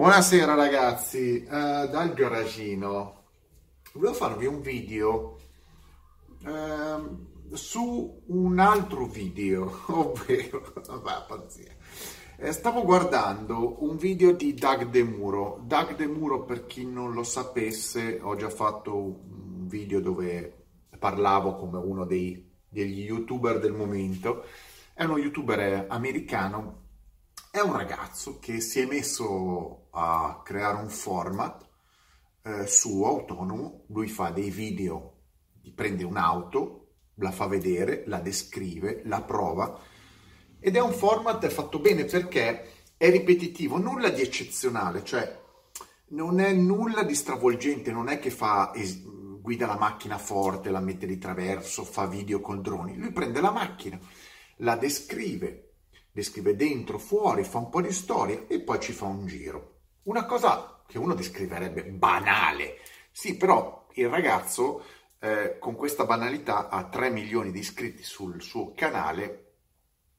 Buonasera ragazzi, uh, dal garagino. Volevo farvi un video uh, su un altro video, ovvero, vabbè, pazzia. Eh, stavo guardando un video di Doug Demuro. Doug Demuro, per chi non lo sapesse, ho già fatto un video dove parlavo come uno dei, degli youtuber del momento. È uno youtuber americano è un ragazzo che si è messo a creare un format eh, suo autonomo, lui fa dei video, prende un'auto, la fa vedere, la descrive, la prova. Ed è un format fatto bene perché è ripetitivo, nulla di eccezionale, cioè non è nulla di stravolgente, non è che fa guida la macchina forte, la mette di traverso, fa video con droni, lui prende la macchina, la descrive, le scrive dentro, fuori, fa un po' di storia e poi ci fa un giro. Una cosa che uno descriverebbe banale, sì, però il ragazzo eh, con questa banalità ha 3 milioni di iscritti sul suo canale,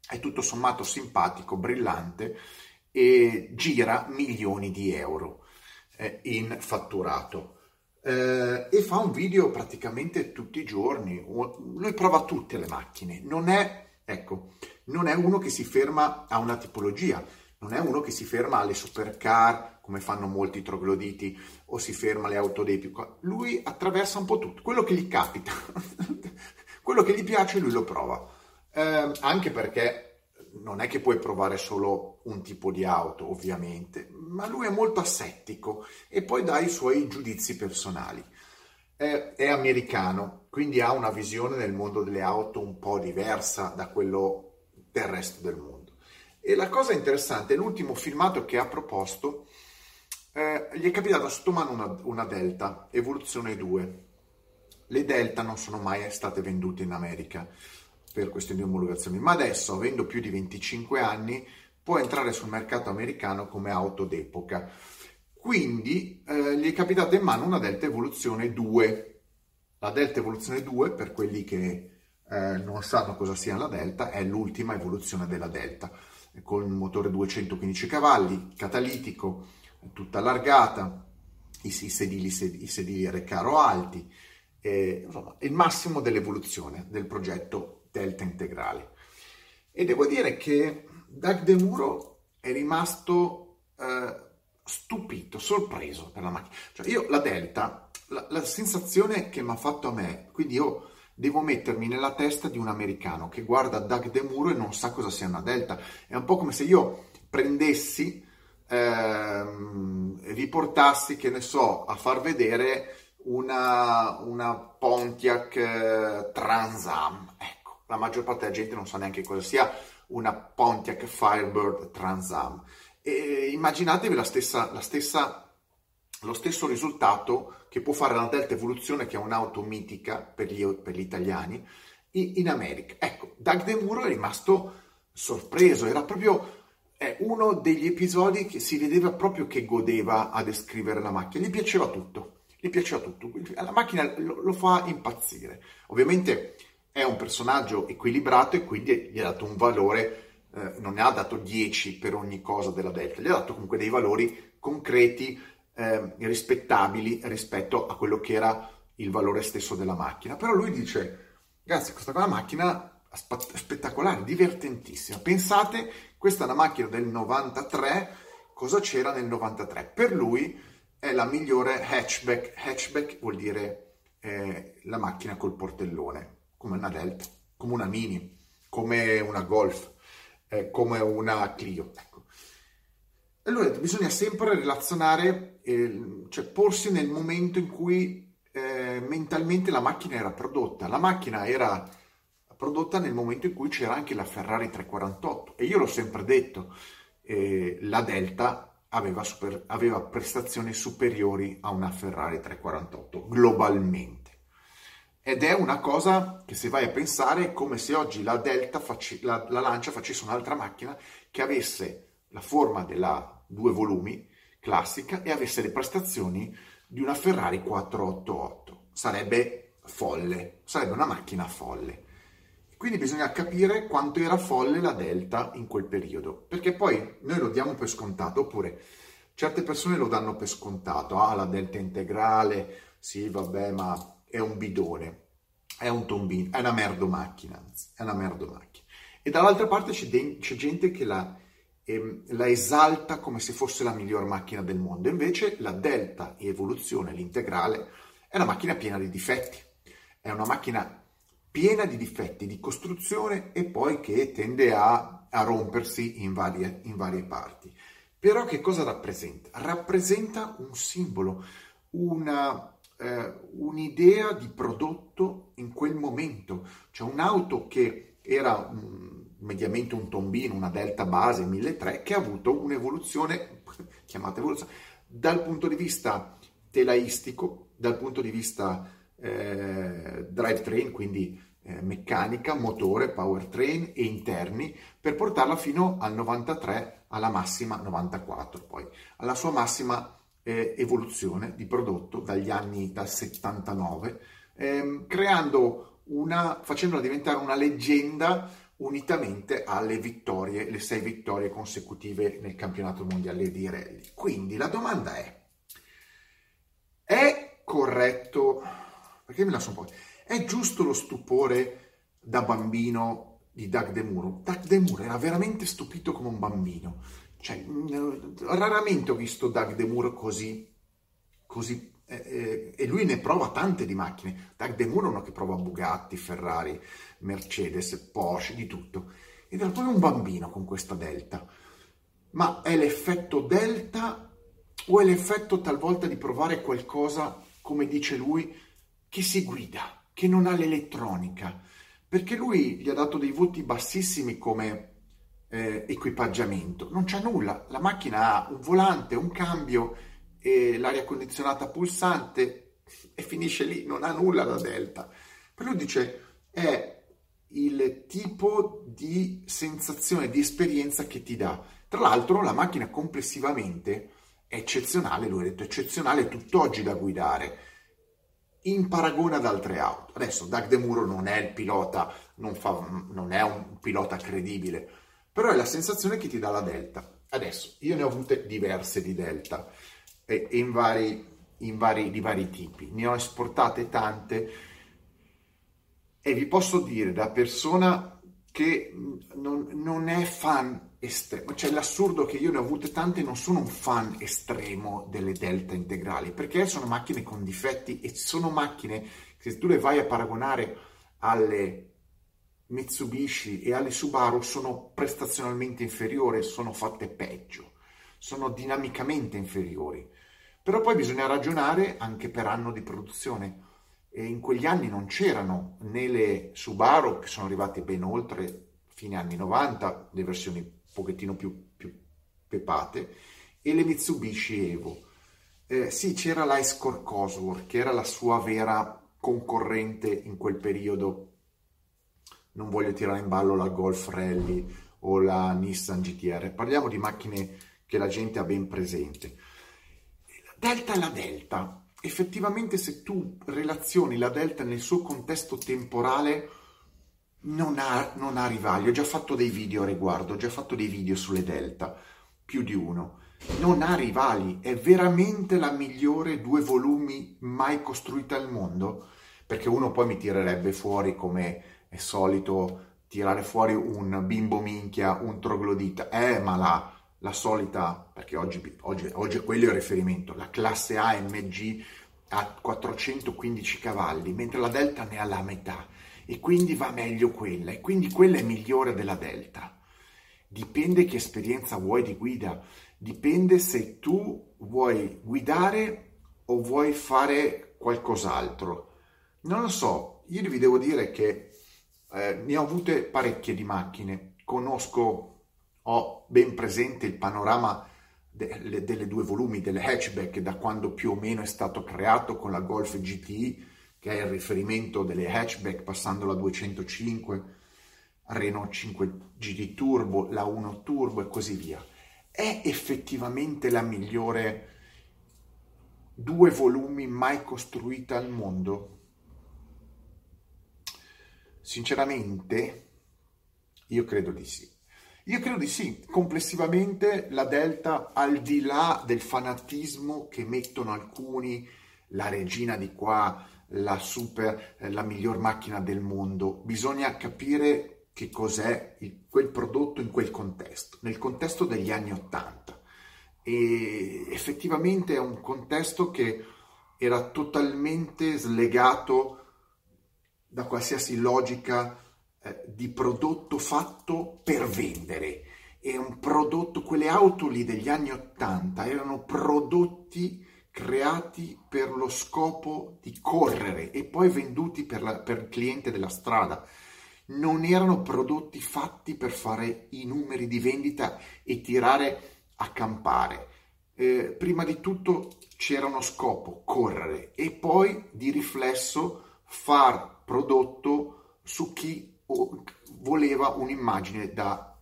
è tutto sommato simpatico, brillante e gira milioni di euro eh, in fatturato. Eh, e fa un video praticamente tutti i giorni. Lui prova tutte le macchine, non è, ecco, non è uno che si ferma a una tipologia, non è uno che si ferma alle supercar, come fanno molti trogloditi, o si ferma alle auto dei più... Lui attraversa un po' tutto, quello che gli capita, quello che gli piace lui lo prova, eh, anche perché non è che puoi provare solo un tipo di auto, ovviamente, ma lui è molto assettico e poi dà i suoi giudizi personali. È, è americano, quindi ha una visione del mondo delle auto un po' diversa da quello del resto del mondo. E la cosa interessante, l'ultimo filmato che ha proposto, eh, gli è capitata sotto mano una, una Delta, Evoluzione 2. Le Delta non sono mai state vendute in America per questioni di omologazioni, ma adesso, avendo più di 25 anni, può entrare sul mercato americano come auto d'epoca. Quindi eh, gli è capitata in mano una Delta Evoluzione 2. La Delta Evoluzione 2, per quelli che eh, non sanno cosa sia la Delta, è l'ultima evoluzione della Delta, con un motore 215 cavalli, catalitico, tutta allargata, i, i sedili, i sedili recaro alti, eh, insomma, il massimo dell'evoluzione del progetto Delta integrale. E devo dire che Doug De Muro è rimasto eh, stupito, sorpreso per la macchina. Cioè io la Delta, la, la sensazione che mi ha fatto a me, quindi io devo mettermi nella testa di un americano che guarda Doug DeMuro e non sa cosa sia una delta. È un po' come se io prendessi, ehm, riportassi, che ne so, a far vedere una, una Pontiac eh, Transam. Ecco, la maggior parte della gente non sa neanche cosa sia una Pontiac Firebird Transam. E immaginatevi la stessa, la stessa lo stesso risultato che può fare la Delta Evoluzione, che è un'auto mitica per gli, per gli italiani, in, America. Ecco, Doug De Muro è rimasto sorpreso, era proprio eh, uno degli episodi che si vedeva proprio che godeva a descrivere la macchina, gli piaceva tutto, gli piaceva tutto, la macchina lo, lo fa impazzire. Ovviamente è un personaggio equilibrato e quindi gli ha dato un valore eh, non ne ha dato 10 per ogni cosa della Delta, gli ha dato comunque dei valori concreti eh, rispettabili rispetto a quello che era il valore stesso della macchina. Però lui dice, ragazzi, questa è una macchina spettacolare, divertentissima. Pensate, questa è una macchina del 93, cosa c'era nel 93? Per lui è la migliore hatchback. Hatchback vuol dire eh, la macchina col portellone, come una Delta, come una Mini, come una Golf, eh, come una Clio. Allora bisogna sempre relazionare, eh, cioè porsi nel momento in cui eh, mentalmente la macchina era prodotta. La macchina era prodotta nel momento in cui c'era anche la Ferrari 348 e io l'ho sempre detto, eh, la Delta aveva, super, aveva, prestazioni superiori a una Ferrari 348 globalmente. Ed è una cosa che se vai a pensare è come se oggi la Delta, faci, la, la Lancia facesse un'altra macchina che avesse la forma della due volumi classica e avesse le prestazioni di una Ferrari 488. Sarebbe folle, sarebbe una macchina folle. Quindi bisogna capire quanto era folle la Delta in quel periodo, perché poi noi lo diamo per scontato, oppure Certe persone lo danno per scontato, ah la delta integrale, sì vabbè ma è un bidone, è un tombino, è una merdo macchina, anzi, è una merdo macchina. E dall'altra parte c'è, de- c'è gente che la, ehm, la esalta come se fosse la miglior macchina del mondo, invece la delta evoluzione, l'integrale, è una macchina piena di difetti, è una macchina piena di difetti di costruzione e poi che tende a, a rompersi in varie, in varie parti. Però che cosa rappresenta? Rappresenta un simbolo, una, eh, un'idea di prodotto in quel momento. Cioè un'auto che era um, mediamente un tombino, una delta base 1300, che ha avuto un'evoluzione, chiamata evoluzione, dal punto di vista telaistico, dal punto di vista eh, drivetrain, quindi eh, meccanica, motore, powertrain e interni per portarla fino al 93, alla massima 94 poi, alla sua massima eh, evoluzione di prodotto dagli anni dal 79, ehm, creando una, facendola diventare una leggenda unitamente alle vittorie, le sei vittorie consecutive nel campionato mondiale di rally. Quindi la domanda è, è corretto, perché mi lascio un po', è giusto lo stupore da bambino di Doug DeMuro? Doug DeMuro era veramente stupito come un bambino. Cioè, raramente ho visto Doug DeMuro così, così eh, eh, e lui ne prova tante di macchine. Doug DeMuro è uno che prova Bugatti, Ferrari, Mercedes, Porsche, di tutto. Ed era proprio un bambino con questa Delta. Ma è l'effetto Delta o è l'effetto talvolta di provare qualcosa, come dice lui, che si guida? che non ha l'elettronica, perché lui gli ha dato dei voti bassissimi come eh, equipaggiamento. Non c'è nulla, la macchina ha un volante, un cambio, e l'aria condizionata pulsante e finisce lì, non ha nulla da Delta. Per lui dice è il tipo di sensazione, di esperienza che ti dà. Tra l'altro la macchina complessivamente è eccezionale, lui ha detto eccezionale tutt'oggi da guidare in paragone ad altre auto. Adesso Doug De Muro non è il pilota, non, fa, non, è un pilota credibile, però è la sensazione che ti dà la Delta. Adesso, io ne ho avute diverse di Delta, e, in, vari, in vari, di vari tipi, ne ho esportate tante. E vi posso dire da persona che non, non è fan estremo, cioè l'assurdo che io ne ho avute tante, non sono un fan estremo delle Delta integrali, perché sono macchine con difetti e sono macchine che se tu le vai a paragonare alle Mitsubishi e alle Subaru sono prestazionalmente inferiori, sono fatte peggio, sono dinamicamente inferiori. Però poi bisogna ragionare anche per anno di produzione. E in quegli anni non c'erano né le Subaru, che sono arrivate ben oltre fine anni 90, le versioni pochettino più, più pepate, e le Mitsubishi Evo. Eh, sì, c'era la Escort Cosworth, che era la sua vera concorrente in quel periodo. Non voglio tirare in ballo la Golf Rally o la Nissan GTR, parliamo di macchine che la gente ha ben presente. Delta è la Delta. Effettivamente se tu relazioni la Delta nel suo contesto temporale, non ha, non ha rivali. Ho già fatto dei video a riguardo, ho già fatto dei video sulle Delta, più di uno. Non ha rivali, è veramente la migliore due volumi mai costruita al mondo? Perché uno poi mi tirerebbe fuori, come è solito, tirare fuori un bimbo minchia, un troglodita. Eh, ma la, la solita, perché oggi, oggi, oggi quello è il riferimento, la classe AMG ha 415 cavalli, mentre la Delta ne ha la metà e quindi va meglio quella e quindi quella è migliore della Delta. Dipende che esperienza vuoi di guida, dipende se tu vuoi guidare o vuoi fare qualcos'altro. Non lo so, io vi devo dire che eh, ne ho avute parecchie di macchine, conosco, ho ben presente il panorama delle, delle due volumi, delle hatchback, da quando più o meno è stato creato con la Golf GTI che è il riferimento delle hatchback passando la 205, Renault 5 GT Turbo, la 1 Turbo e così via. È effettivamente la migliore due volumi mai costruita al mondo? Sinceramente, io credo di sì. Io credo di sì, complessivamente la Delta, al di là del fanatismo che mettono alcuni, la regina di qua, la super, la miglior macchina del mondo, bisogna capire che cos'è il, quel prodotto in quel contesto, nel contesto degli anni Ottanta. E effettivamente è un contesto che era totalmente slegato da qualsiasi logica eh, di prodotto fatto per vendere. È un prodotto, quelle auto lì degli anni Ottanta erano prodotti creati per lo scopo di correre e poi venduti per, la, per il cliente della strada non erano prodotti fatti per fare i numeri di vendita e tirare a campare. Eh, prima di tutto c'era uno scopo, correre, e poi di riflesso far prodotto su chi voleva un'immagine da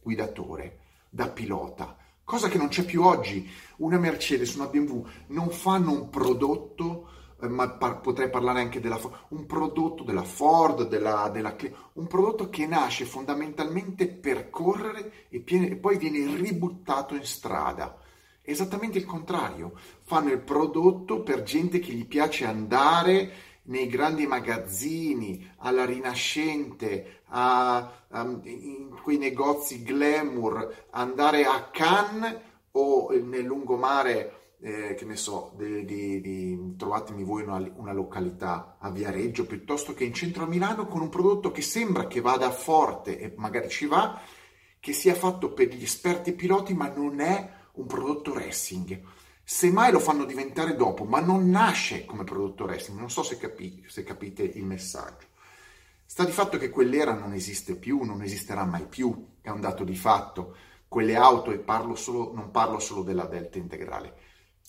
guidatore, da pilota, cosa che non c'è più oggi. Una Mercedes, una BMW non fanno un prodotto eh, ma par- potrei parlare anche della un prodotto della Ford, della, della un prodotto che nasce fondamentalmente per correre e, piene, e poi viene ributtato in strada. Esattamente il contrario, fanno il prodotto per gente che gli piace andare nei grandi magazzini, alla Rinascente, a, a, in quei negozi glamour, andare a Cannes o nel lungomare eh, che ne so, di, di, di, trovatemi voi una, una, località a Viareggio piuttosto che in centro a Milano con un prodotto che sembra che vada forte e magari ci va, che sia fatto per gli esperti piloti, ma non è un prodotto racing. Semmai lo fanno diventare dopo, ma non nasce come prodotto racing. Non so se, capi, se capite il messaggio. Sta di fatto che quell'era non esiste più, non esisterà mai più, è un dato di fatto. Quelle auto, e parlo solo, non parlo solo della Delta integrale,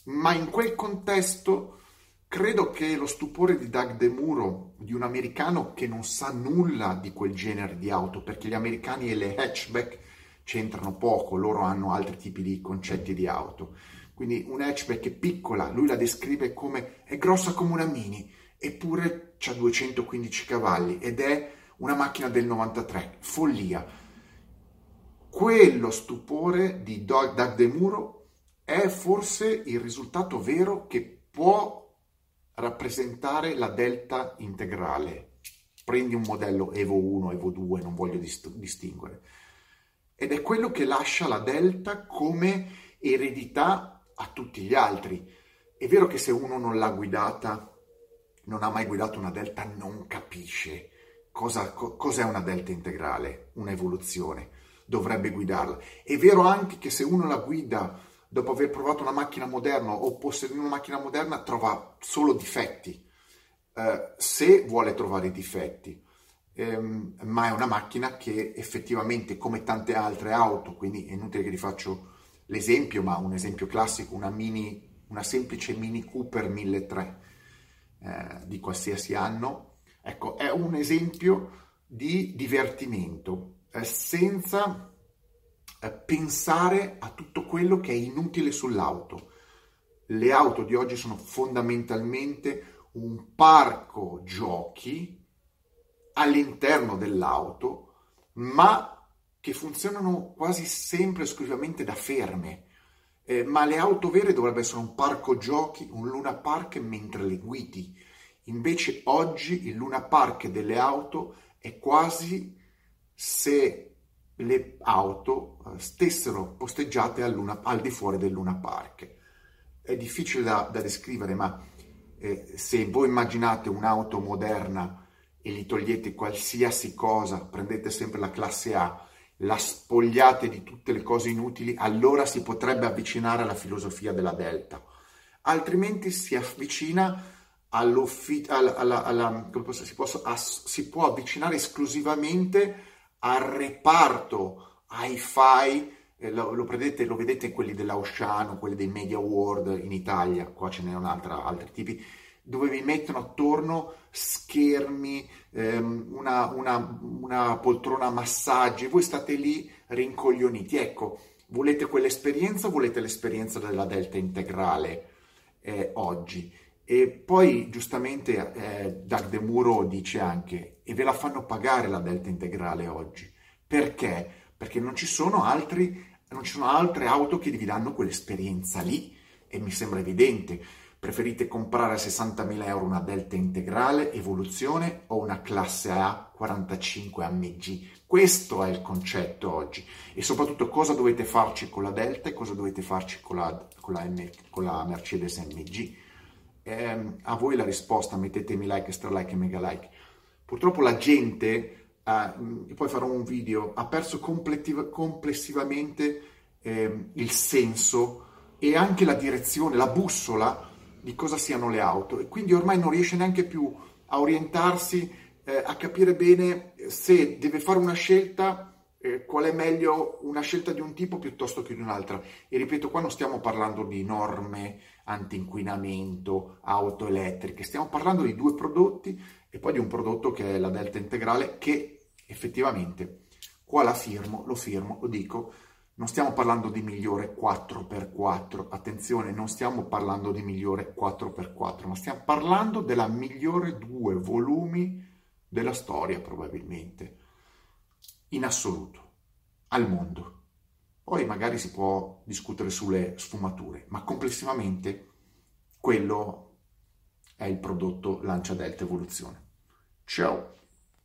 ma in quel contesto credo che lo stupore di Doug DeMuro, di un americano che non sa nulla di quel genere di auto, perché gli americani e le hatchback c'entrano poco, loro hanno altri tipi di concetti di auto. Quindi un hatchback è piccola, lui la descrive come è grossa come una mini, eppure ha 215 cavalli ed è una macchina del 93, follia. Quello stupore di Doug DeMuro è forse il risultato vero che può rappresentare la delta integrale. Prendi un modello Evo 1, Evo 2, non voglio dist- distinguere. Ed è quello che lascia la delta come eredità a tutti gli altri. È vero che se uno non l'ha guidata, non ha mai guidato una delta, non capisce cosa, co- cos'è una delta integrale, un'evoluzione. Dovrebbe guidarla. È vero anche che se uno la guida dopo aver provato una macchina moderna o possedendo una macchina moderna, trova solo difetti, eh, se vuole trovare difetti. Ehm, ma è una macchina che effettivamente, come tante altre auto, quindi è inutile che vi faccio l'esempio, ma un esempio classico, una, mini, una semplice Mini Cooper 1003 eh, di qualsiasi anno, ecco, è un esempio di divertimento eh, senza eh, pensare a tutto quello che è inutile sull'auto. Le auto di oggi sono fondamentalmente un parco giochi all'interno dell'auto, ma che funzionano quasi sempre esclusivamente da ferme. Eh, ma le auto vere dovrebbero essere un parco giochi, un Luna Park mentre le guidi. Invece oggi il Luna Park delle auto è quasi se le auto eh, stessero posteggiate Luna, al di fuori del Luna Park. È difficile da, da descrivere, ma eh, se voi immaginate un'auto moderna e gli togliete qualsiasi cosa, prendete sempre la classe A, la spogliate di tutte le cose inutili, allora si potrebbe avvicinare alla filosofia della Delta. Altrimenti si avvicina alla, si, può, avvicinare esclusivamente al reparto hi-fi, eh, lo, lo, vedete, lo vedete quelli dell'Ausciano, quelli dei Media World in Italia, qua ce n'è un'altra, altri tipi, dove vi mettono attorno schermi, ehm, una, una, una poltrona massaggi, voi state lì rincoglioniti. Ecco, volete quell'esperienza o volete l'esperienza della Delta integrale eh, oggi? E poi giustamente eh, Doug De Muro dice anche, e ve la fanno pagare la delta integrale oggi. Perché? perché non ci sono altri, non ci sono altre auto che vi danno quell'esperienza lì e mi sembra evidente. Preferite comprare a 60.000 euro una Delta integrale, evoluzione o una classe A 45 AMG? Questo è il concetto oggi e soprattutto cosa dovete farci con la Delta e cosa dovete farci con la, con la, M, con la Mercedes MG. Eh, a voi la risposta, mettetemi like, stra like e mega like. Purtroppo la gente, eh, poi farò un video, ha perso complessivamente eh, il senso e anche la direzione, la bussola di cosa siano le auto e quindi ormai non riesce neanche più a orientarsi, eh, a capire bene se deve fare una scelta, eh, qual è meglio una scelta di un tipo piuttosto che di un'altra. E ripeto, qua non stiamo parlando di norme anti-inquinamento, auto elettriche, stiamo parlando di due prodotti e poi di un prodotto che è la Delta Integrale che effettivamente qua la firmo, lo firmo, lo dico, non stiamo parlando di migliore 4x4, attenzione, non stiamo parlando di migliore 4x4, ma stiamo parlando della migliore due volumi della storia probabilmente, in assoluto, al mondo. Poi magari si può discutere sulle sfumature, ma complessivamente quello è il prodotto Lancia Delta Evoluzione. Ciao!